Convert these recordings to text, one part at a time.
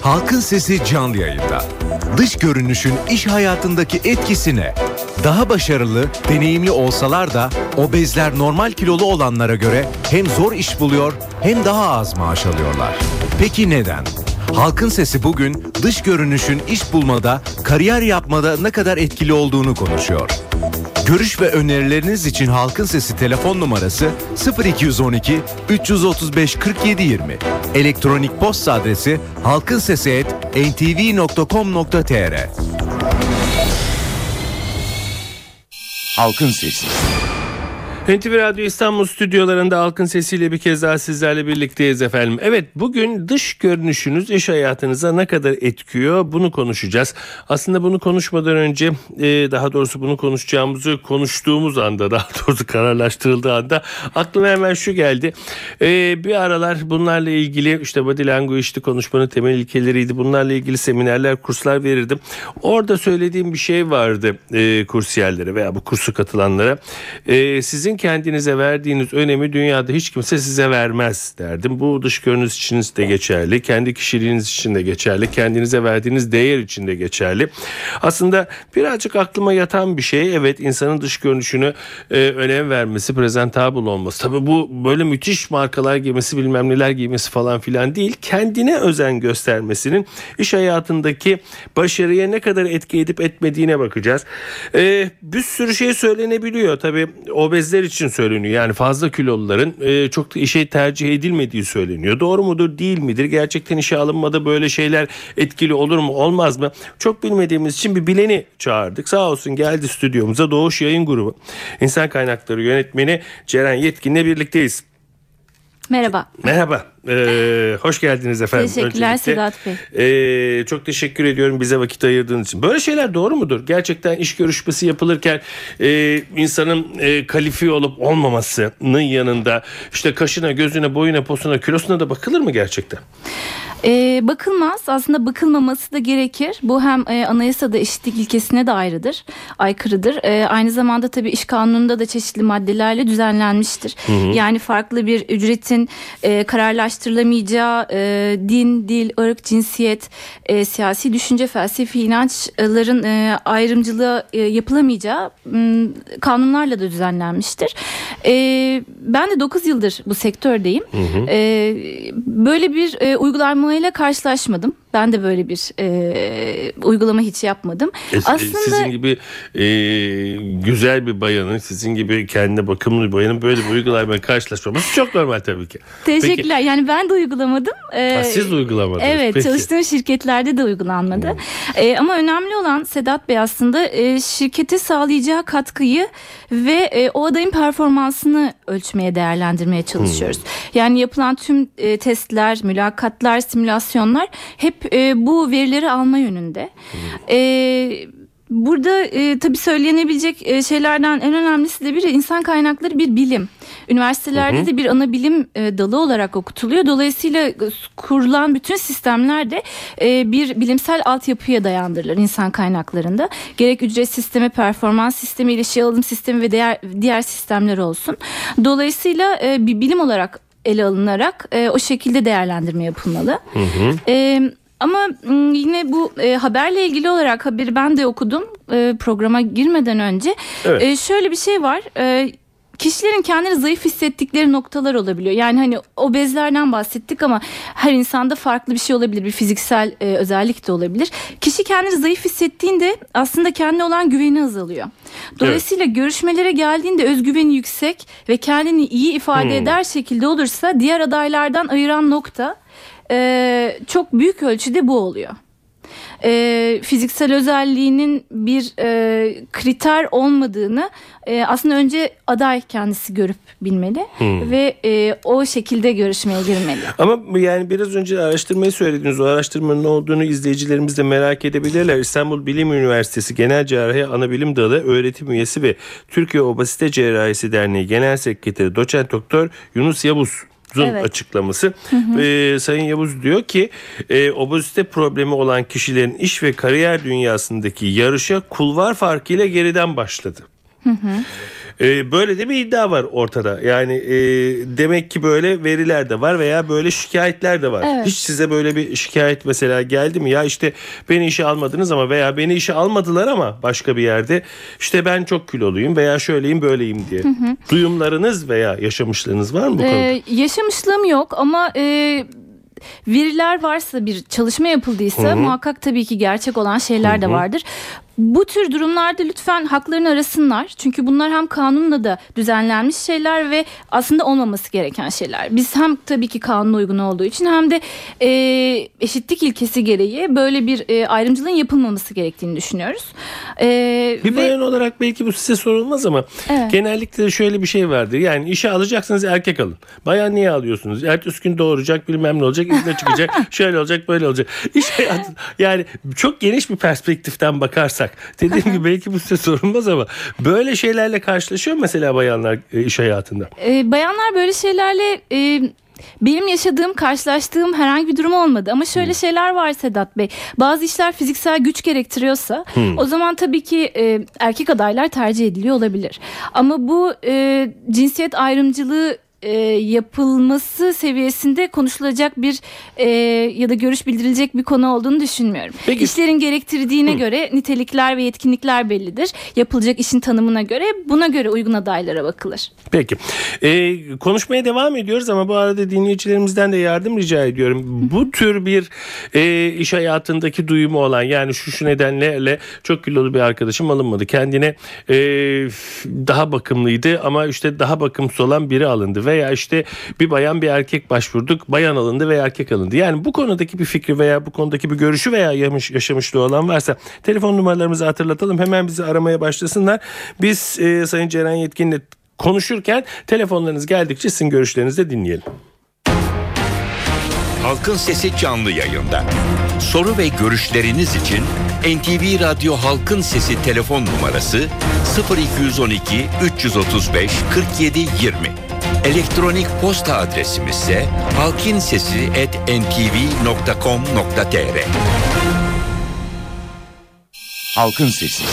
Halkın Sesi canlı yayında. Dış görünüşün iş hayatındaki etkisi ne? Daha başarılı, deneyimli olsalar da obezler normal kilolu olanlara göre hem zor iş buluyor hem daha az maaş alıyorlar. Peki neden? Halkın Sesi bugün dış görünüşün iş bulmada, kariyer yapmada ne kadar etkili olduğunu konuşuyor. Görüş ve önerileriniz için Halkın Sesi telefon numarası 0212 335 47 20. Elektronik posta adresi halkinsesi@ntv.com.tr. Halkın Sesi. NTV Radyo İstanbul stüdyolarında halkın sesiyle bir kez daha sizlerle birlikteyiz efendim. Evet bugün dış görünüşünüz iş hayatınıza ne kadar etkiyor bunu konuşacağız. Aslında bunu konuşmadan önce e, daha doğrusu bunu konuşacağımızı konuştuğumuz anda daha doğrusu kararlaştırıldığı anda aklıma hemen şu geldi. E, bir aralar bunlarla ilgili işte body language'di konuşmanın temel ilkeleriydi. Bunlarla ilgili seminerler, kurslar verirdim. Orada söylediğim bir şey vardı e, kursiyerlere veya bu kursu katılanlara. Sizin kendinize verdiğiniz önemi dünyada hiç kimse size vermez derdim. Bu dış görünüş için de geçerli. Kendi kişiliğiniz için de geçerli. Kendinize verdiğiniz değer için de geçerli. Aslında birazcık aklıma yatan bir şey. Evet insanın dış görünüşünü e, önem vermesi, presentable olması. Tabii bu böyle müthiş markalar giymesi, bilmem neler giymesi falan filan değil. Kendine özen göstermesinin iş hayatındaki başarıya ne kadar etki edip etmediğine bakacağız. E, bir sürü şey söylenebiliyor. Tabii obezler için söyleniyor. Yani fazla kiloluların e, çok da işe tercih edilmediği söyleniyor. Doğru mudur değil midir? Gerçekten işe alınmada böyle şeyler etkili olur mu olmaz mı? Çok bilmediğimiz için bir bileni çağırdık. Sağ olsun geldi stüdyomuza Doğuş Yayın Grubu. İnsan Kaynakları Yönetmeni Ceren Yetkin'le birlikteyiz. Merhaba. Merhaba. Ee, hoş geldiniz efendim. Teşekkürler Öncelikle. Sedat Bey. Ee, çok teşekkür ediyorum bize vakit ayırdığınız için. Böyle şeyler doğru mudur? Gerçekten iş görüşmesi yapılırken e, insanın e, kalifiye olup olmamasının yanında işte kaşına, gözüne, boyuna, posuna, kilosuna da bakılır mı gerçekten? E, bakılmaz. Aslında bakılmaması da gerekir. Bu hem e, anayasada eşitlik ilkesine de ayrıdır, aykırıdır. E, aynı zamanda tabii iş kanununda da çeşitli maddelerle düzenlenmiştir. Hı hı. Yani farklı bir ücretin e, kararlaştırılamayacağı e, din, dil, ırk, cinsiyet, e, siyasi düşünce, felsefi inançların e, ayrımcılığı e, yapılamayacağı e, kanunlarla da düzenlenmiştir. E, ben de 9 yıldır bu sektördeyim. Hı hı. E, böyle bir e, uygulama uygulamayla karşılaşmadım. Ben de böyle bir e, uygulama hiç yapmadım. E, Aslında sizin gibi e, güzel bir bayanın, sizin gibi kendine bakımlı bir bayanın böyle bir uygulamayla karşılaşmaması çok normal tabii ki. Teşekkürler. Peki. Yani ben de uygulamadım. Ee, ha, siz uygulamadınız. Evet, Peki. çalıştığım şirketlerde de uygulanmadı. Hmm. E, ama önemli olan Sedat Bey aslında e, şirkete sağlayacağı katkıyı ve e, o adayın performansını ölçmeye, değerlendirmeye çalışıyoruz. Hmm. Yani yapılan tüm e, testler, mülakatlar, simülasyonlar hep e, bu verileri alma yönünde. Hmm. E, Burada e, tabii söylenebilecek e, şeylerden en önemlisi de biri insan kaynakları bir bilim. Üniversitelerde hı hı. de bir ana bilim e, dalı olarak okutuluyor. Dolayısıyla e, kurulan bütün sistemler de e, bir bilimsel altyapıya dayandırılır insan kaynaklarında. Gerek ücret sistemi, performans sistemi, ilişki alım sistemi ve diğer diğer sistemler olsun. Dolayısıyla e, bir bilim olarak ele alınarak e, o şekilde değerlendirme yapılmalı. Hı hı. E, ama yine bu e, haberle ilgili olarak haberi ben de okudum e, programa girmeden önce. Evet. E, şöyle bir şey var. E, kişilerin kendini zayıf hissettikleri noktalar olabiliyor. Yani hani obezlerden bahsettik ama her insanda farklı bir şey olabilir. Bir fiziksel e, özellik de olabilir. Kişi kendini zayıf hissettiğinde aslında kendine olan güveni azalıyor. Dolayısıyla evet. görüşmelere geldiğinde özgüveni yüksek ve kendini iyi ifade hmm. eder şekilde olursa diğer adaylardan ayıran nokta e, çok büyük ölçüde bu oluyor. E, fiziksel özelliğinin bir e, kriter olmadığını e, aslında önce aday kendisi görüp bilmeli hmm. ve e, o şekilde görüşmeye girmeli. Ama yani biraz önce araştırmayı söylediniz. O araştırmanın ne olduğunu izleyicilerimiz de merak edebilirler. İstanbul Bilim Üniversitesi Genel Cerrahi Anabilim Dalı öğretim üyesi ve Türkiye Obasite Cerrahisi Derneği Genel Sekreteri Doçent Doktor Yunus Yavuz evet. açıklaması. Hı hı. Ee, Sayın Yavuz diyor ki e, obezite problemi olan kişilerin iş ve kariyer dünyasındaki yarışa kulvar farkıyla geriden başladı. Hı hı. E, böyle de bir iddia var ortada. Yani e, demek ki böyle veriler de var veya böyle şikayetler de var. Evet. Hiç size böyle bir şikayet mesela geldi mi? Ya işte beni işe almadınız ama veya beni işe almadılar ama başka bir yerde işte ben çok kiloluyum veya şöyleyim böyleyim diye. Duyumlarınız veya yaşamışlığınız var mı bu konuda? Ee, yaşamışlığım yok ama e, veriler varsa bir çalışma yapıldıysa muhakkak tabii ki gerçek olan şeyler de vardır. Bu tür durumlarda lütfen haklarını arasınlar. Çünkü bunlar hem kanunla da düzenlenmiş şeyler ve aslında olmaması gereken şeyler. Biz hem tabii ki kanuna uygun olduğu için hem de e, eşitlik ilkesi gereği böyle bir e, ayrımcılığın yapılmaması gerektiğini düşünüyoruz. E, Bir ve- bayan olarak belki bu size sorulmaz ama Evet. genellikle şöyle bir şey vardır. Yani işe alacaksanız erkek alın. Bayan niye alıyorsunuz? Ertesi gün doğuracak bilmem ne olacak izne çıkacak şöyle olacak böyle olacak. İş hayatı yani çok geniş bir perspektiften bakarsak dediğim gibi belki bu size sorulmaz ama böyle şeylerle karşılaşıyor mesela bayanlar e, iş hayatında. E, bayanlar böyle şeylerle e, benim yaşadığım, karşılaştığım herhangi bir durum olmadı. Ama şöyle şeyler var Sedat Bey. Bazı işler fiziksel güç gerektiriyorsa o zaman tabii ki e, erkek adaylar tercih ediliyor olabilir. Ama bu e, cinsiyet ayrımcılığı e, yapılması seviyesinde konuşulacak bir e, ya da görüş bildirilecek bir konu olduğunu düşünmüyorum. Peki. İşlerin gerektirdiğine göre nitelikler ve yetkinlikler bellidir. Yapılacak işin tanımına göre buna göre uygun adaylara bakılır. Peki. Ee, konuşmaya devam ediyoruz ama bu arada dinleyicilerimizden de yardım rica ediyorum. Bu tür bir e, iş hayatındaki duyumu olan yani şu şu nedenlerle çok kilolu bir arkadaşım alınmadı. Kendine e, daha bakımlıydı ama işte daha bakımsız olan biri alındı veya işte bir bayan bir erkek başvurduk bayan alındı veya erkek alındı. Yani bu konudaki bir fikri veya bu konudaki bir görüşü veya yaşamış, yaşamışlığı olan varsa telefon numaralarımızı hatırlatalım. Hemen bizi aramaya başlasınlar. Biz e, Sayın Ceren Yetkin'le konuşurken telefonlarınız geldikçe sizin görüşlerinizi de dinleyelim. Halkın Sesi canlı yayında. Soru ve görüşleriniz için NTV Radyo Halkın Sesi telefon numarası 0212 335 47 20. Elektronik posta adresimiz ise halkinsesi@ntv.com.tr. Halkın Sesi.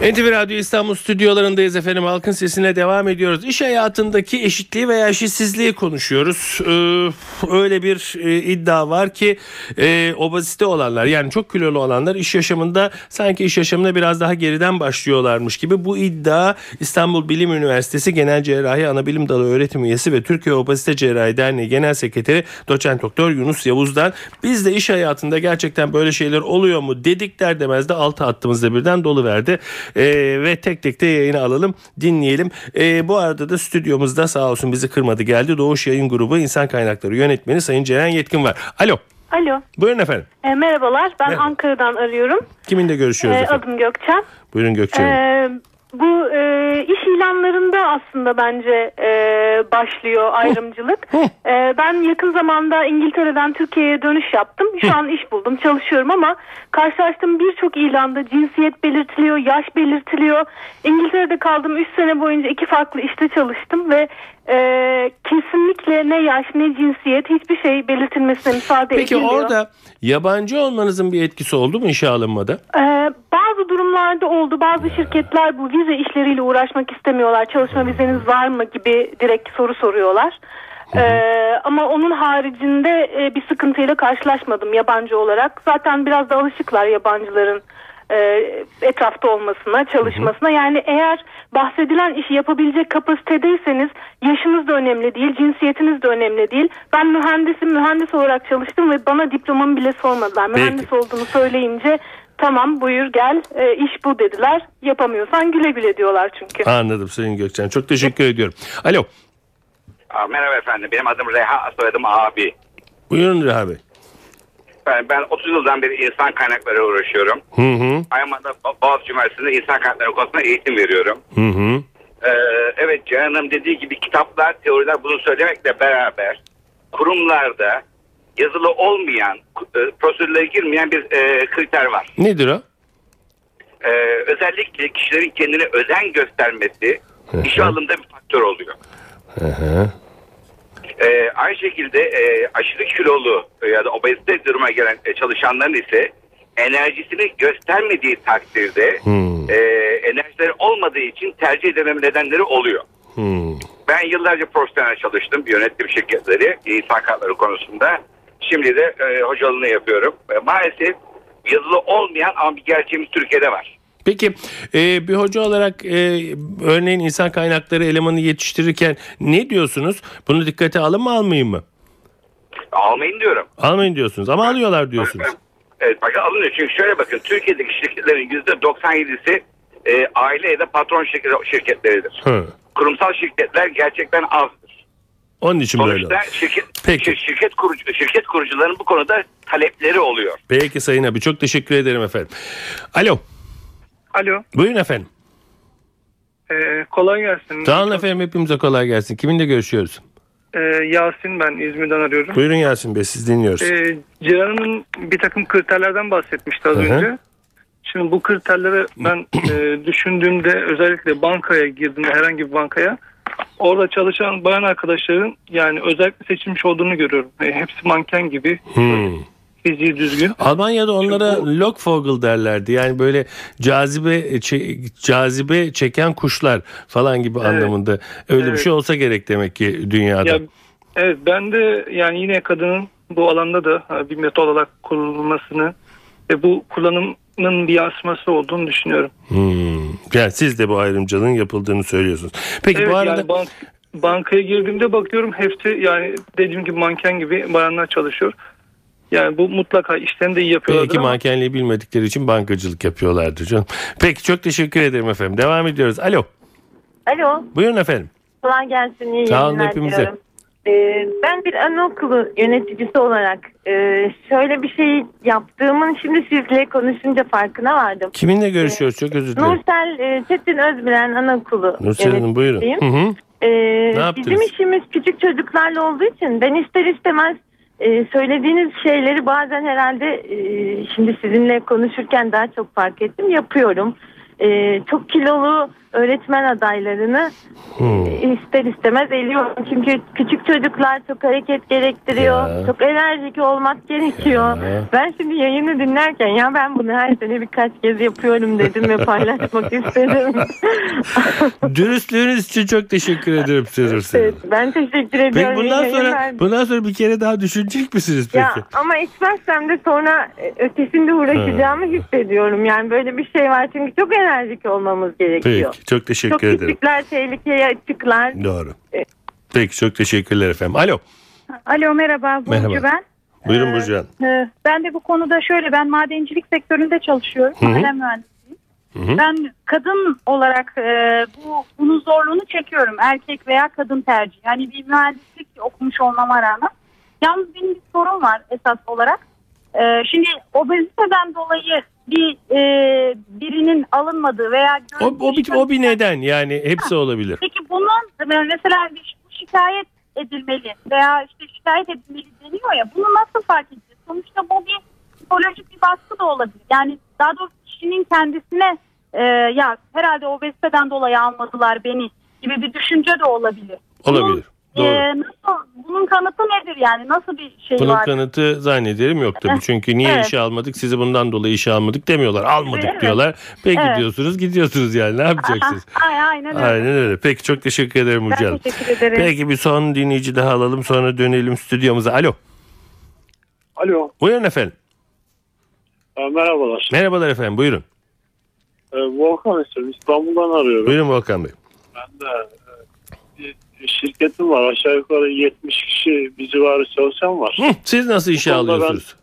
NTV Radyo İstanbul stüdyolarındayız efendim. Halkın sesine devam ediyoruz. İş hayatındaki eşitliği veya eşitsizliği konuşuyoruz. Ee, öyle bir e, iddia var ki e, obezite olanlar yani çok kilolu olanlar iş yaşamında sanki iş yaşamına biraz daha geriden başlıyorlarmış gibi. Bu iddia İstanbul Bilim Üniversitesi Genel Cerrahi Anabilim Dalı öğretim üyesi ve Türkiye Obezite Cerrahi Derneği Genel Sekreteri Doçent Doktor Yunus Yavuz'dan biz de iş hayatında gerçekten böyle şeyler oluyor mu dedik der demez de altı hattımızda birden dolu verdi. Ee, ve tek tek de yayını alalım dinleyelim. Ee, bu arada da stüdyomuzda sağ olsun bizi kırmadı geldi. Doğuş Yayın Grubu İnsan Kaynakları Yönetmeni Sayın Ceren Yetkin var. Alo Alo. buyurun efendim. E, merhabalar. Ben Merhaba. Ankara'dan arıyorum. Kiminle görüşüyoruz E, efendim? adım Gökçen. Buyurun Gökçe Hanım. E, bu e, iş ilanlarında aslında bence e, başlıyor ayrımcılık. E, ben yakın zamanda İngiltere'den Türkiye'ye dönüş yaptım. Şu an iş buldum, çalışıyorum ama karşılaştığım birçok ilanda cinsiyet belirtiliyor, yaş belirtiliyor. İngiltere'de kaldım 3 sene boyunca iki farklı işte çalıştım ve e, kesinlikle ne yaş ne cinsiyet hiçbir şey belirtilmesine müsaade Peki edilmiyor. orada yabancı olmanızın bir etkisi oldu mu işe alınmada? Bazı durumlarda oldu. Bazı şirketler bu vize işleriyle uğraşmak istemiyorlar. Çalışma vizeniz var mı gibi direkt soru soruyorlar. Ee, ama onun haricinde e, bir sıkıntıyla karşılaşmadım yabancı olarak. Zaten biraz da alışıklar yabancıların e, etrafta olmasına, çalışmasına. Yani eğer bahsedilen işi yapabilecek kapasitedeyseniz yaşınız da önemli değil, cinsiyetiniz de önemli değil. Ben mühendisim, mühendis olarak çalıştım ve bana diplomamı bile sormadılar. Peki. Mühendis olduğunu söyleyince tamam buyur gel e, iş bu dediler. Yapamıyorsan güle güle diyorlar çünkü. Anladım Sayın Gökçen. Çok teşekkür ediyorum. Alo. Aa, Merhaba efendim. Benim adım Reha, soyadım abi. Buyurun Reha Bey. Ben, ben 30 yıldan beri insan kaynakları uğraşıyorum. Hı hı. Aynı zamanda Bo- Boğaziçi Üniversitesi'nde insan kaynakları konusunda eğitim veriyorum. Hı hı. Ee, evet Cihan Hanım dediği gibi kitaplar, teoriler bunu söylemekle beraber kurumlarda yazılı olmayan, e, prosedürlere girmeyen bir e, kriter var. Nedir o? Ee, özellikle kişilerin kendine özen göstermesi işe alımda bir faktör oluyor. Hı hı. Ee, aynı şekilde e, aşırı kilolu e, ya da obezite duruma gelen e, çalışanların ise enerjisini göstermediği takdirde Hmm. e, enerjileri olmadığı için tercih edememe nedenleri oluyor. Hmm. Ben yıllarca profesyonel çalıştım. Yönettim şirketleri insan hakları konusunda. Şimdi de e, hocalığını yapıyorum. E, maalesef yazılı olmayan ama bir gerçeğimiz Türkiye'de var. Peki e, bir hoca olarak e, örneğin insan kaynakları elemanı yetiştirirken ne diyorsunuz? Bunu dikkate alın mı almayın mı? Almayın diyorum. Almayın diyorsunuz ama alıyorlar diyorsunuz. Evet bakın alınıyor. Çünkü şöyle bakın Türkiye'deki şirketlerin %97'si e, aile ya da patron şirket, şirketleridir. Hı. Kurumsal şirketler gerçekten azdır. Onun için böyle. Sonuçta oluyor. şirket, Peki. şir- şirket, kurucu, şirket kurucuların bu konuda talepleri oluyor. Peki Sayın abi çok teşekkür ederim efendim. Alo Alo, buyurun efendim. e, kolay gelsin. Sağ olun efendim hepimize kolay gelsin. Kiminle görüşüyoruz? E, Yasin ben İzmir'den arıyorum. Buyurun Yasin Bey siz dinliyoruz. E, Cihan'ın bir takım kriterlerden bahsetmişti az Hı hı. önce. Şimdi bu kriterleri ben e, düşündüğümde özellikle bankaya girdiğimde herhangi bir bankaya orada çalışan bayan arkadaşların yani özellikle seçilmiş olduğunu görüyorum. E, hepsi manken gibi Hmm. fiziği düzgün. Almanya'da onlara Lockvogel derlerdi. Yani böyle cazibe çe- cazibe çeken kuşlar falan gibi anlamında. Öyle bir Evet. şey olsa gerek demek ki dünyada. Ya, evet ben de yani yine kadının bu alanda da bir metot olarak kullanılmasını ve bu kullanımın bir yansıması olduğunu düşünüyorum. Hmm. Yani siz de bu ayrımcılığın yapıldığını söylüyorsunuz. Peki evet bu arada yani bank, bankaya girdiğimde bakıyorum hepsi yani dediğim gibi manken gibi bayanlar çalışıyor. Yani bu mutlaka işlerini de iyi yapıyorlar. belki mankenliği bilmedikleri için bankacılık yapıyorlardır canım. Peki çok teşekkür ederim efendim. Devam ediyoruz. Alo. Alo, Buyurun efendim. kolay gelsin. İyi Sağ olun hepimize. diliyorum. Ee, ben bir anaokulu yöneticisi olarak e, şöyle bir şey yaptığımın şimdi sizle konuşunca farkına vardım. Kiminle görüşüyoruz? Çok özür dilerim. Nursel e, Çetin Özbilen Anaokulu Nursel Hanım buyurun. Hı hı. Ee, yaptınız? bizim işimiz küçük çocuklarla olduğu için ben ister istemez e, söylediğiniz şeyleri bazen herhalde e, şimdi sizinle konuşurken daha çok fark ettim yapıyorum. E, çok kilolu öğretmen adaylarını Hmm. ister istemez eliyorum. Çünkü küçük çocuklar çok hareket gerektiriyor. Ya. Çok enerjik olmak gerekiyor. Ya. Ben şimdi yayını dinlerken ya ben bunu her sene birkaç kez yapıyorum dedim ve paylaşmak istedim. Dürüstlüğünüz için çok teşekkür ederim Nursel Evet, ben teşekkür ediyorum. Peki bundan sonra yayınlar. bundan sonra bir kere daha düşünecek misiniz peki? Ya ama içmezsem de sonra e, ötesinde uğraşacağımı hissediyorum. Yani böyle bir şey var çünkü çok enerjik olmamız gerekiyor. Peki çok teşekkür çok ederim. küçükler tehlikeye açıklar. Doğru. Peki çok teşekkürler efendim. Alo. Alo merhaba Burcu Merhaba. ben. Buyurun Ee, Burcu Hanım. e, Ben de bu konuda şöyle ben madencilik sektöründe çalışıyorum. Hı hı. Maden mühendisiyim. Hı hı. Ben kadın olarak e, bu bunun zorluğunu çekiyorum. Erkek veya kadın tercih. Yani bir mühendislik okumuş olmama rağmen. Yalnız benim bir sorun var esas olarak. E, şimdi obeziteden dolayı bir e, birinin alınmadığı veya O, o, bir, o bir neden yani hepsi olabilir. Peki bunun mesela bir- şikayet edilmeli veya işte şikayet edilmeli deniyor ya bunu nasıl fark edeceğiz? Sonuçta bu bir psikolojik bir baskı da olabilir. Yani daha doğrusu kişinin kendisine e, ya herhalde obeziteden dolayı almadılar beni gibi bir düşünce de olabilir. Olabilir. Bunun, Doğru. e, nasıl, bunun kanıtı nedir yani? Nasıl bir şey Bunun var? kanıtı zannederim yok tabii. Çünkü niye Evet. işe almadık sizi bundan dolayı işe almadık demiyorlar. Almadık Evet. diyorlar. Peki Evet. diyorsunuz gidiyorsunuz yani ne yapacaksınız? Ay, aynen öyle. Aynen öyle. Peki çok teşekkür ederim Ben Hanım. teşekkür ederim. Peki bir son dinleyici daha alalım sonra dönelim stüdyomuza. Alo. Alo, Buyurun efendim. e, merhabalar. Merhabalar efendim buyurun. E, Volkan istiyorum. İstanbul'dan arıyorum. Buyurun Volkan Bey. Ben de e, şirketim var. Aşağı yukarı 70 kişi bir civarı çalışan var. Hı, siz nasıl işe ben- alıyorsunuz?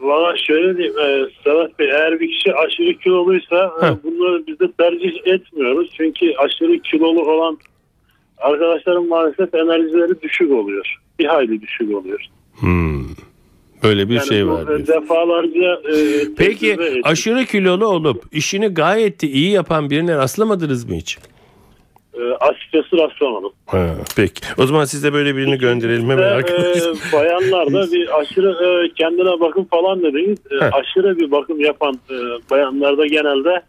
Valla şöyle diyeyim. E, Sedat Bey eğer bir kişi aşırı kiloluysa e, bunları biz de tercih etmiyoruz. Çünkü aşırı kilolu olan arkadaşların maalesef enerjileri düşük oluyor. Bir hayli düşük oluyor. Hmm. Böyle bir Yani şey var. diyorsun. Defalarca e, Peki aşırı kilolu olup işini gayet de iyi yapan birine rastlamadınız mı hiç? E, açıkçası rastlamadım. Ha, peki. O zaman size böyle birini gönderelim hemen arkadaşlar. e, bayanlarda bir aşırı e, kendine bakım falan dediniz. E, aşırı bir bakım yapan e, bayanlarda genelde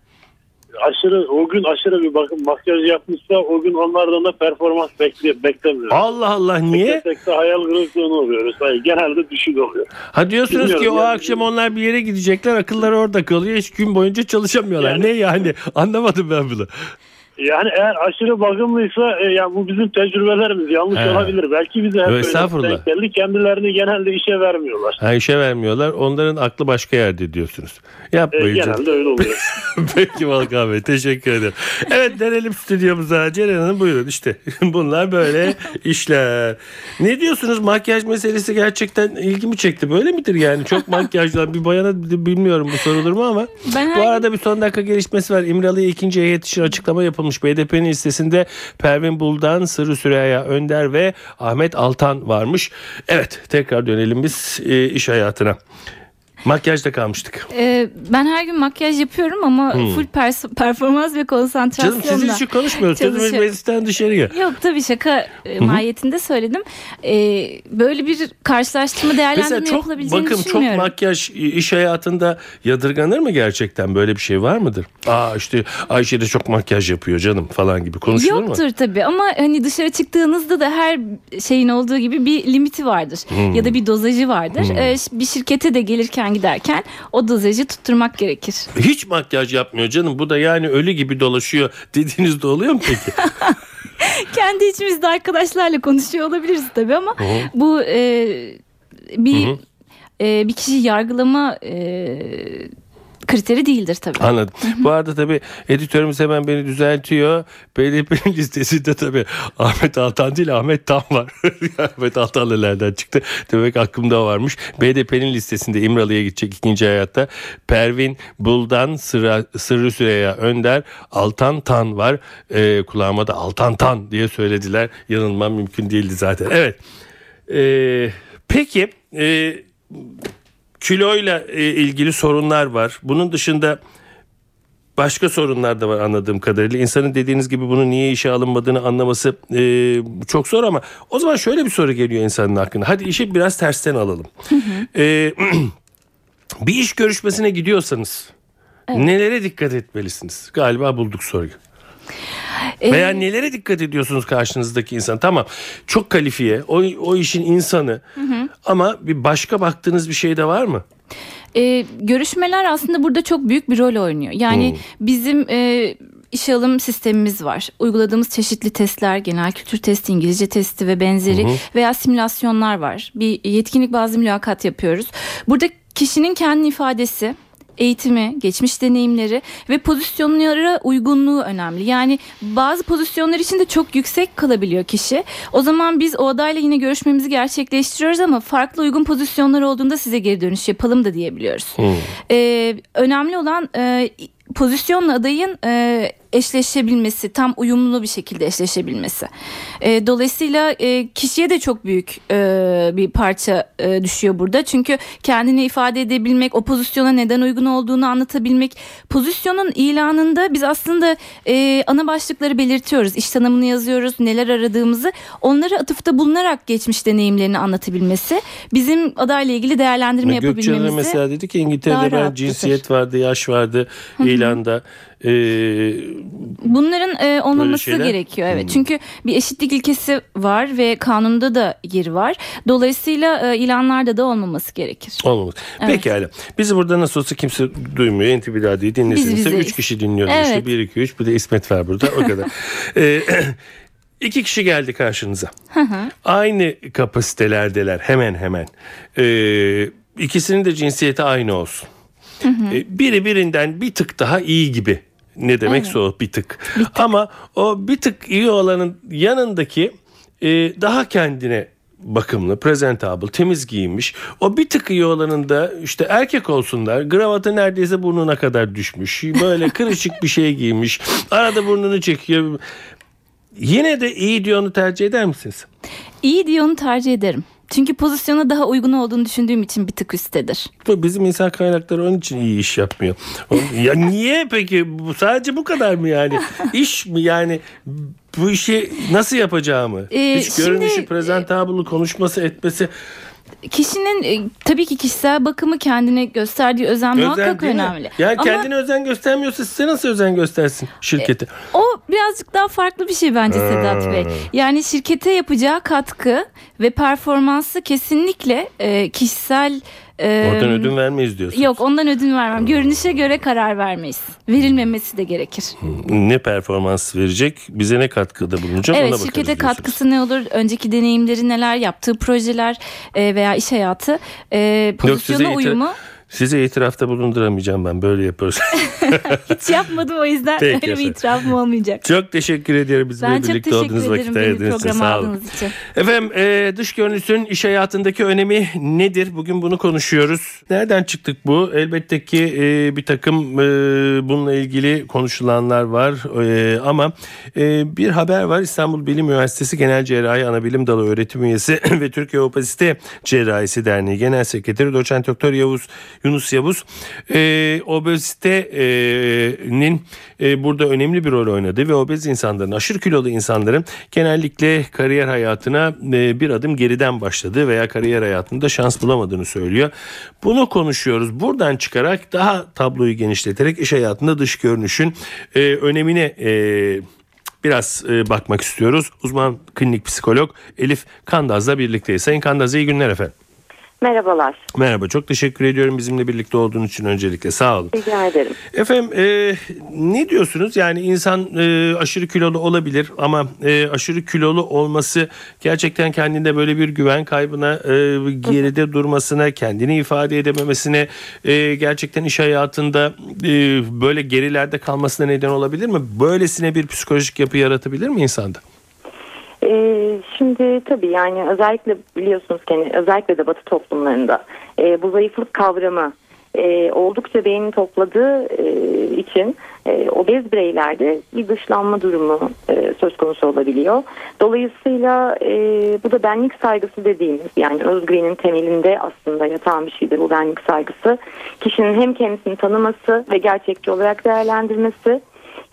aşırı o gün aşırı bir bakım makyaj yapmışsa o gün onlardan da performans bekle, beklemiyoruz. Allah Allah niye? Beklesek de hayal kırıklığına oluyoruz. Hayır, genelde düşük oluyor. Ha diyorsunuz ki Bilmiyorum o yani. akşam onlar bir yere gidecekler akılları orada kalıyor hiç gün boyunca çalışamıyorlar. Yani- Ne yani anlamadım ben bunu. Yani eğer aşırı bakımlıysa e, ya bu bizim tecrübelerimiz yanlış He. olabilir. Belki bize hep böyle denk geldi. Kendilerini genelde işe vermiyorlar. Ha işe vermiyorlar onların aklı başka yerde diyorsunuz. E, Yapmayın canım. genelde öyle oluyor. Peki Volkan Bey teşekkür ederim. Evet dönelim stüdyomuza. Ceren Hanım buyurun işte bunlar böyle işler. Ne diyorsunuz makyaj meselesi gerçekten ilgimi çekti. Böyle midir yani çok makyajlar bir bayana bilmiyorum bu sorulur mu ama. Ben Bu arada bir son dakika gelişmesi var. İmralı'ya ikinci heyet için açıklama yapılmış. BDP'nin listesinde Pervin Buldan, Sırrı Süreyya Önder ve Ahmet Altan varmış. Evet tekrar dönelim biz e, iş hayatına. Makyajda kalmıştık. Ee, ben her gün makyaj yapıyorum ama full pers- performans ve konsantrasyonla. Hmm. Canım sizin için konuşmuyoruz. Sözümüz çalışıyorum. meclisten dışarıya. Yok tabii şaka e, mahiyetinde söyledim. Ee, böyle bir karşılaştırma Mesela değerlendirme çok yapılabileceğini bakım çok düşünmüyorum. makyaj iş hayatında yadırganır mı gerçekten böyle bir şey var mıdır? Aa işte Ayşe de çok makyaj yapıyor canım falan gibi konuşulur mu? Yoktur tabii ama hani dışarı çıktığınızda da her şeyin olduğu gibi bir limiti vardır. Hmm. Ya da bir dozajı vardır. Ee, bir şirkete de gelirken giderken o dozajı tutturmak gerekir. Hiç makyaj yapmıyor canım. Bu da yani ölü gibi dolaşıyor dediğinizde oluyor mu peki? Kendi içimizde arkadaşlarla konuşuyor olabiliriz tabii ama bu e, bir e, bir kişi yargılama e, kriteri değildir tabii. Anladım. Bu arada tabii editörümüz hemen beni düzeltiyor. BDP'nin listesinde tabii Ahmet Altan değil Ahmet Tam var. Ahmet Altan nereden çıktı? Demek aklımda varmış. BDP'nin listesinde İmralı'ya gidecek ikinci hayatta. Pervin Buldan, Sıra, Sırrı Süreyya Önder, Altan Tan var. Ee, kulağıma da Altan Tan diye söylediler. Yanılmam mümkün değildi zaten. Evet. Ee, peki e, kiloyla e, ilgili sorunlar var. Bunun dışında başka sorunlar da var anladığım kadarıyla. İnsanın dediğiniz gibi bunu niye işe alınmadığını anlaması e, çok zor ama o zaman şöyle bir soru geliyor insanın aklına. Hadi işi biraz tersten alalım. E, bir iş görüşmesine gidiyorsanız nelere dikkat etmelisiniz? Galiba bulduk soruyu. Ee, Veya nelere dikkat ediyorsunuz karşınızdaki insan? Tamam çok kalifiye o, o işin insanı ama bir başka baktığınız bir şey de var mı? E, görüşmeler aslında burada çok büyük bir rol oynuyor. Yani bizim e, işe alım sistemimiz var. Uyguladığımız çeşitli testler, genel kültür testi, İngilizce testi ve benzeri veya simülasyonlar var. Bir yetkinlik bazlı mülakat yapıyoruz. Burada kişinin kendi ifadesi, eğitimi, geçmiş deneyimleri ve pozisyonlara uygunluğu önemli. Yani bazı pozisyonlar için de çok yüksek kalabiliyor kişi. O zaman biz o adayla yine görüşmemizi gerçekleştiriyoruz ama farklı uygun pozisyonlar olduğunda size geri dönüş yapalım da diyebiliyoruz. Ee, önemli olan e, pozisyonla adayın e, eşleşebilmesi, tam uyumlu bir şekilde eşleşebilmesi. E, dolayısıyla e, kişiye de çok büyük e, bir parça e, düşüyor burada. Çünkü kendini ifade edebilmek, o pozisyona neden uygun olduğunu anlatabilmek. Pozisyonun ilanında biz aslında e, ana başlıkları belirtiyoruz. İş tanımını yazıyoruz, neler aradığımızı. Onları atıfta bulunarak geçmiş deneyimlerini anlatabilmesi. Bizim adayla ilgili değerlendirme Gökçen'e yapabilmemizi. mesela dedi ki İngiltere'de ben cinsiyet vardı, yaş vardı ilanda. Ee, Bunların e, olmaması şeyler? gerekiyor evet. Çünkü bir eşitlik ilkesi var ve kanunda da yer var. Dolayısıyla e, ilanlarda da olmaması gerekir. olmamız. Pekala. Bizi burada nasıl olsa kimse duymuyor. NTV Radyo'yu dinlesin. Biz İşte bizeyiz. üç kişi dinliyor. İşte Evet. 1, 2, 3. Bir de İsmet var burada. O kadar. ee, iki kişi geldi karşınıza. Aynı kapasitelerdeler hemen hemen. Ee, ikisinin de cinsiyeti aynı olsun. Ee, biri birinden bir tık daha iyi gibi. Ne demekse o bir tık. Ama o bir tık iyi olanın yanındaki e, daha kendine bakımlı, presentable, temiz giyinmiş. O bir tık iyi olanın da işte erkek olsunlar. Gravatı neredeyse burnuna kadar düşmüş. Böyle kırışık bir şey giymiş. Arada burnunu çekiyor. Yine de iyi diyor onu tercih eder misiniz? İyi diye onu tercih ederim. Çünkü pozisyona daha uygun olduğunu düşündüğüm için bir tık üsttedir. Bu Bizim insan kaynakları onun için iyi iş yapmıyor. Ya niye peki? Sadece bu kadar mı yani? İş mi yani? Bu işi nasıl yapacağımı? Ee, Hiç görünüşü, şimdi- prezentablı konuşması, etmesi kişinin e, tabii ki kişisel bakımı kendine gösterdiği özen, Özen muhakkak önemli. Yani Ama kendine özen göstermiyorsa size nasıl özen göstersin şirketi? o birazcık daha farklı bir şey bence Sedat Bey. Yani şirkete yapacağı katkı ve performansı kesinlikle e, kişisel e, Oradan ödün vermeyiz diyorsun. Yok ondan ödün vermem. Görünüşe göre karar vermeyiz. Verilmemesi de gerekir. Ne performans verecek? Bize ne katkıda bulunacak? ona Evet bakarız şirkete katkısı ne olur? Önceki deneyimleri neler? Yaptığı projeler e, veya iş hayatı e, pozisyona itir- uyumu Size itirafta bulunduramayacağım ben böyle yapıyoruz. hiç yapmadım o yüzden Peki öyle bir efendim. itirafım olmayacak. çok teşekkür ediyorum bizimle Ben birlikte olduğunuz ederim vakit ayırdığınız için. Sağ olun. için. Efendim e, dış görünüşün iş hayatındaki önemi nedir? Bugün bunu konuşuyoruz. Nereden çıktık bu? Elbette ki e, bir takım e, bununla ilgili konuşulanlar var E, ama e, bir haber var. İstanbul Bilim Üniversitesi Genel Cerrahi Anabilim Dalı öğretim üyesi ve Türkiye Opasite Cerrahisi Derneği Genel Sekreteri Doçent Doktor Yavuz Yunus Yavuz e, obezitenin e, burada önemli bir rol oynadığı ve obez insanların, aşırı kilolu insanların genellikle kariyer hayatına e, bir adım geriden başladığı veya kariyer hayatında şans bulamadığını söylüyor. Bunu konuşuyoruz. Buradan çıkarak daha tabloyu genişleterek iş hayatında dış görünüşün e, önemine e, biraz e, bakmak istiyoruz. Uzman klinik psikolog Elif Kandaz'la birlikteyiz. Sayın Kandaz iyi günler efendim. Merhabalar. Merhaba çok teşekkür ediyorum bizimle birlikte olduğunuz için öncelikle sağ olun. Rica ederim. Efendim e, ne diyorsunuz yani insan e, aşırı kilolu olabilir ama e, aşırı kilolu olması gerçekten kendinde böyle bir güven kaybına e, geride durmasına kendini ifade edememesine e, gerçekten iş hayatında e, böyle gerilerde kalmasına neden olabilir mi? Böylesine bir psikolojik yapı yaratabilir mi insanda? Ee, şimdi tabii yani özellikle biliyorsunuz ki hani özellikle de Batı toplumlarında e, bu zayıflık kavramı e, oldukça beğeni topladığı e, için e, obez bireylerde bir dışlanma durumu e, söz konusu olabiliyor. Dolayısıyla e, bu da benlik saygısı dediğimiz yani özgüvenin temelinde aslında yatan bir şeydir bu benlik saygısı. Kişinin hem kendisini tanıması ve gerçekçi olarak değerlendirmesi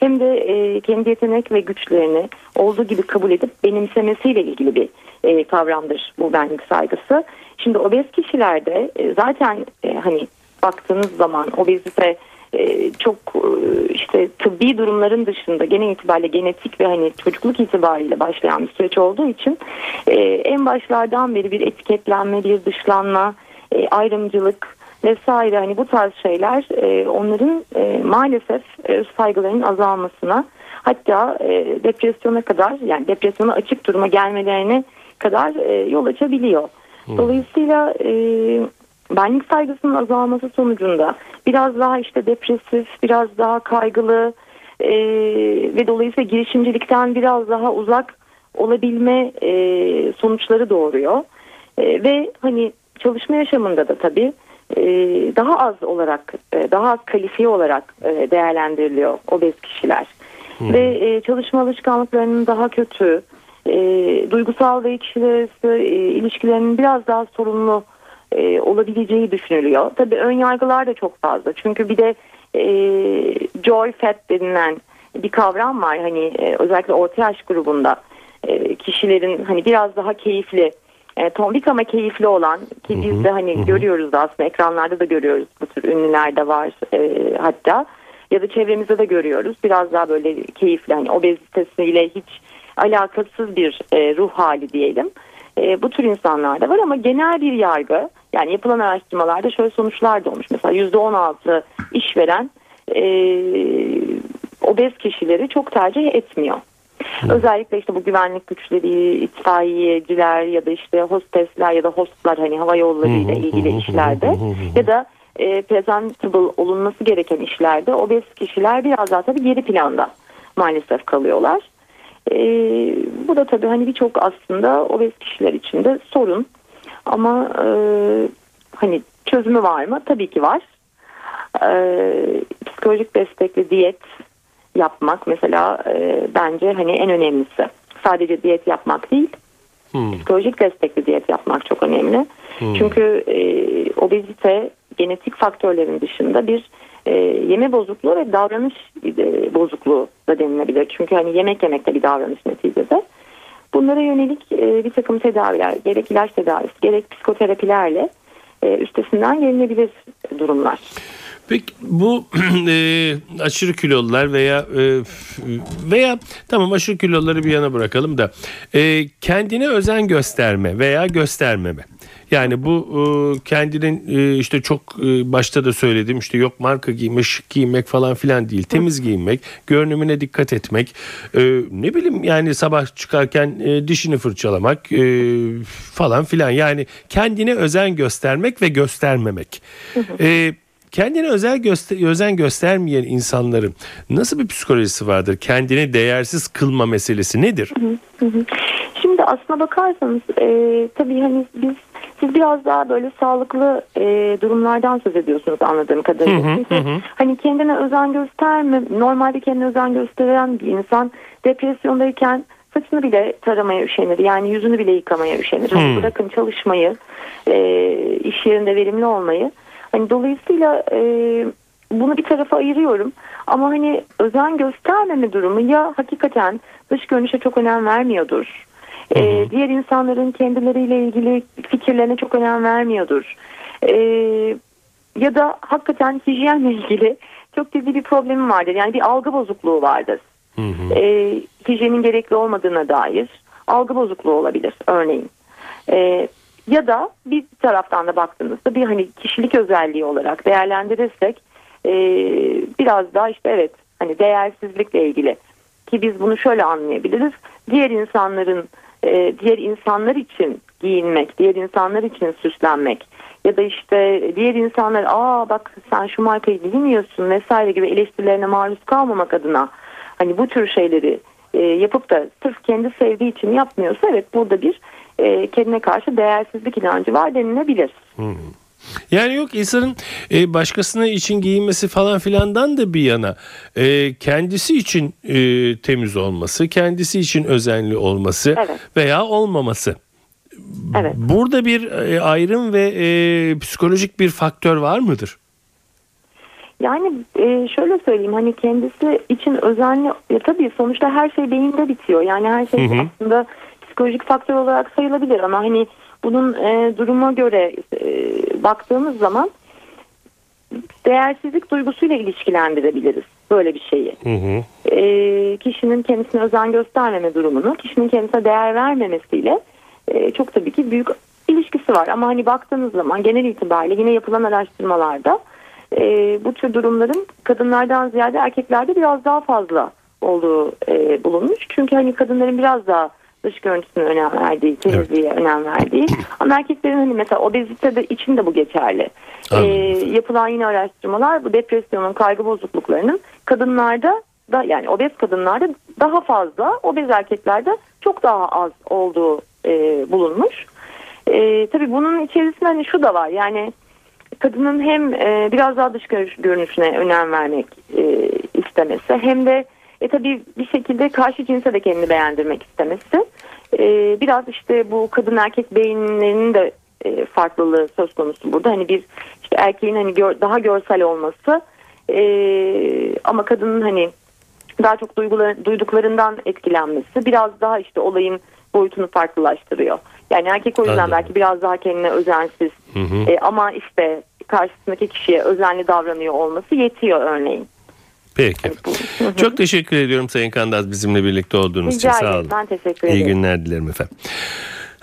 hem de e, kendi yetenek ve güçlerini olduğu gibi kabul edip benimsemesiyle ilgili bir e, kavramdır bu benlik saygısı. Şimdi obez kişilerde e, zaten e, hani baktığınız zaman obezite e, çok e, işte tıbbi durumların dışında genel itibariyle genetik ve hani çocukluk itibariyle başlayan bir süreç olduğu için e, en başlardan beri bir etiketlenme, bir dışlanma, e, ayrımcılık vesaire hani bu tarz şeyler e, onların e, maalesef e, öz saygılarının azalmasına hatta e, depresyona kadar yani depresyona açık duruma gelmelerine kadar e, yol açabiliyor. Dolayısıyla e, benlik saygısının azalması sonucunda biraz daha işte depresif, biraz daha kaygılı e, ve dolayısıyla girişimcilikten biraz daha uzak olabilme e, sonuçları doğuruyor. E, ve hani çalışma yaşamında da tabii daha az olarak, e, daha az kalifiye olarak e, değerlendiriliyor obez kişiler. Ve e, çalışma alışkanlıklarının daha kötü, e, duygusal ve kişiler arası e, ilişkilerinin biraz daha sorunlu e, olabileceği düşünülüyor. Tabii ön yargılar da çok fazla. Çünkü bir de e, joy fat denilen bir kavram var. Hani e, özellikle orta yaş grubunda e, kişilerin hani biraz daha keyifli e, tombik ama keyifli olan ki biz de hani görüyoruz da aslında ekranlarda da görüyoruz bu tür ünlüler de var e, hatta ya da çevremizde de görüyoruz biraz daha böyle keyifli hani obezitesiyle hiç alakasız bir e, ruh hali diyelim. E, bu tür insanlar da var ama genel bir yargı yani yapılan araştırmalarda şöyle sonuçlar da olmuş. Mesela %16 işveren e, obez kişileri çok tercih etmiyor. Özellikle işte bu güvenlik güçleri, itfaiyeciler ya da işte hostesler ya da hostlar hani hava yolları ile ilgili işlerde ya da e, presentable olunması gereken işlerde obez kişiler biraz daha tabii geri planda maalesef kalıyorlar. E, bu da tabii hani birçok aslında obez kişiler için de sorun. Ama e, hani çözümü var mı? Tabii ki var. E, psikolojik destekli diyet yapmak mesela e, bence hani en önemlisi. Sadece diyet yapmak değil. Psikolojik destekli diyet yapmak çok önemli. Çünkü e, obezite genetik faktörlerin dışında bir e, yeme bozukluğu ve davranış e, bozukluğu da denilebilir. Çünkü hani yemek yemek de bir davranış neticede. Bunlara yönelik e, bir takım tedaviler, gerek ilaç tedavisi, gerek psikoterapilerle e, üstesinden gelinebilir durumlar. Peki bu e, aşırı kilolular veya e, veya tamam aşırı kiloları bir yana bırakalım da e, kendine özen gösterme veya göstermeme. Yani bu e, kendinin e, işte çok e, başta da söyledim işte yok marka giymek, şık giymek falan filan değil. Temiz giyinmek, görünümüne dikkat etmek. E, ne bileyim yani sabah çıkarken e, dişini fırçalamak e, falan filan. Yani kendine özen göstermek ve göstermemek. E, kendine özel göster özen göstermeyen insanların nasıl bir psikolojisi vardır? Kendini değersiz kılma meselesi nedir? Şimdi aslına bakarsanız e, tabii hani biz siz biraz daha böyle sağlıklı e, durumlardan söz ediyorsunuz anladığım kadarıyla. Hı hı, Çünkü hı. hani kendine özen gösterme, normalde kendine özen gösteren bir insan depresyondayken saçını bile taramaya üşenir. Yani yüzünü bile yıkamaya üşenir. Hı. Bırakın çalışmayı, e, iş yerinde verimli olmayı. Hani dolayısıyla e, bunu bir tarafa ayırıyorum. Ama hani özen göstermeme durumu ya hakikaten dış görünüşe çok önem vermiyordur. E, diğer insanların kendileriyle ilgili fikirlerine çok önem vermiyordur. E, ya da hakikaten hijyenle ilgili çok ciddi bir problemi vardır. Yani bir algı bozukluğu vardır. E, hijyenin gerekli olmadığına dair algı bozukluğu olabilir örneğin. E, ya da bir taraftan da baktığınızda bir hani kişilik özelliği olarak değerlendirirsek e, biraz daha işte evet hani değersizlikle ilgili ki biz bunu şöyle anlayabiliriz. Diğer insanların e, diğer insanlar için giyinmek, diğer insanlar için süslenmek ya da işte diğer insanlar aa bak sen şu markayı bilmiyorsun vesaire gibi eleştirilerine maruz kalmamak adına hani bu tür şeyleri e, yapıp da sırf kendi sevdiği için yapmıyorsa evet burada bir e, kendine karşı değersizlik inancı var denilebilir. Yani yok insanın e, başkasına için giyinmesi falan filandan da bir yana e, kendisi için e, temiz olması, kendisi için özenli olması Evet. veya olmaması. Evet. Burada bir e, ayrım ve e, psikolojik bir faktör var mıdır? Yani e, şöyle söyleyeyim hani kendisi için özenli ya tabii sonuçta her şey beyinde bitiyor. Yani her şey Hı hı. aslında psikolojik faktör olarak sayılabilir ama hani bunun e, duruma göre e, baktığımız zaman değersizlik duygusuyla ilişkilendirebiliriz böyle bir şeyi. E, kişinin kendisine özen göstermeme durumunu, kişinin kendisine değer vermemesiyle e, çok tabii ki büyük ilişkisi var. Ama hani baktığınız zaman genel itibariyle yine yapılan araştırmalarda e, bu tür durumların kadınlardan ziyade erkeklerde biraz daha fazla olduğu e, bulunmuş. Çünkü hani kadınların biraz daha dış görüntüsüne önem verdiği, temizliğe önem verdiği. Ama erkeklerin hani mesela obezite de için de bu geçerli. E, Anladım. yapılan yine araştırmalar bu depresyonun, kaygı bozukluklarının kadınlarda da yani obez kadınlarda daha fazla, obez erkeklerde çok daha az olduğu e, bulunmuş. E, tabii bunun içerisinde hani şu da var yani kadının hem e, biraz daha dış görünüş- görünüşüne önem vermek e, istemesi hem de e, tabii bir şekilde karşı cinse de kendini beğendirmek istemesi. E, biraz işte bu kadın erkek beyinlerinin de e, farklılığı söz konusu burada. Hani bir işte erkeğin hani gör- daha görsel olması e, ama kadının hani daha çok duygular, duyduklarından etkilenmesi biraz daha işte olayın boyutunu farklılaştırıyor. Yani erkek o yüzden Anladım. belki biraz daha kendine özensiz Hı hı. e, ama işte karşısındaki kişiye özenli davranıyor olması yetiyor örneğin. Peki. Çok teşekkür ediyorum Sayın Kandaz bizimle birlikte olduğunuz için. Rica Sağ ederim. olun. Ben teşekkür İyi ederim. günler dilerim efendim.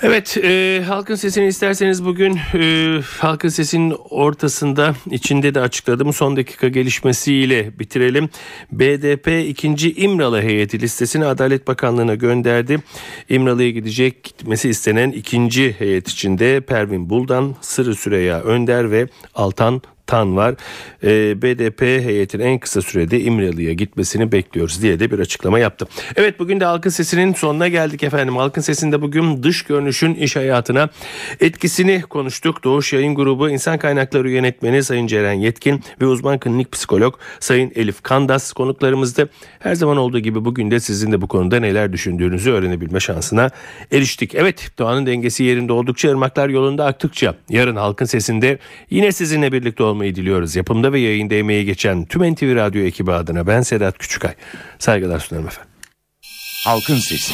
Evet, e, halkın sesini isterseniz bugün e, halkın sesinin ortasında içinde de açıkladığım son dakika gelişmesiyle bitirelim. BDP 2. İmralı heyeti listesini Adalet Bakanlığı'na gönderdi. İmralı'ya gidecek gitmesi istenen ikinci heyet içinde Pervin Buldan, Sırrı Süreyya Önder ve Altan Tan var. Ee, BDP heyetin en kısa sürede İmralı'ya gitmesini bekliyoruz diye de bir açıklama yaptı. Evet bugün de Halkın Sesi'nin sonuna geldik efendim. Halkın Sesi'nde bugün dış görünüşün iş hayatına etkisini konuştuk. Doğuş Yayın Grubu İnsan Kaynakları Yönetmeni Sayın Ceren Yetkin ve uzman klinik psikolog Sayın Elif Kandas konuklarımızdı. Her zaman olduğu gibi bugün de sizin de bu konuda neler düşündüğünüzü öğrenebilme şansına eriştik. Evet doğanın dengesi yerinde oldukça ırmaklar yolunda aktıkça yarın Halkın Sesi'nde yine sizinle birlikte olmayı diliyoruz. Yapımda ve yayında emeği geçen tüm NTV Radyo ekibi adına ben Sedat Küçükay. Saygılar sunarım efendim. Halkın Sesi.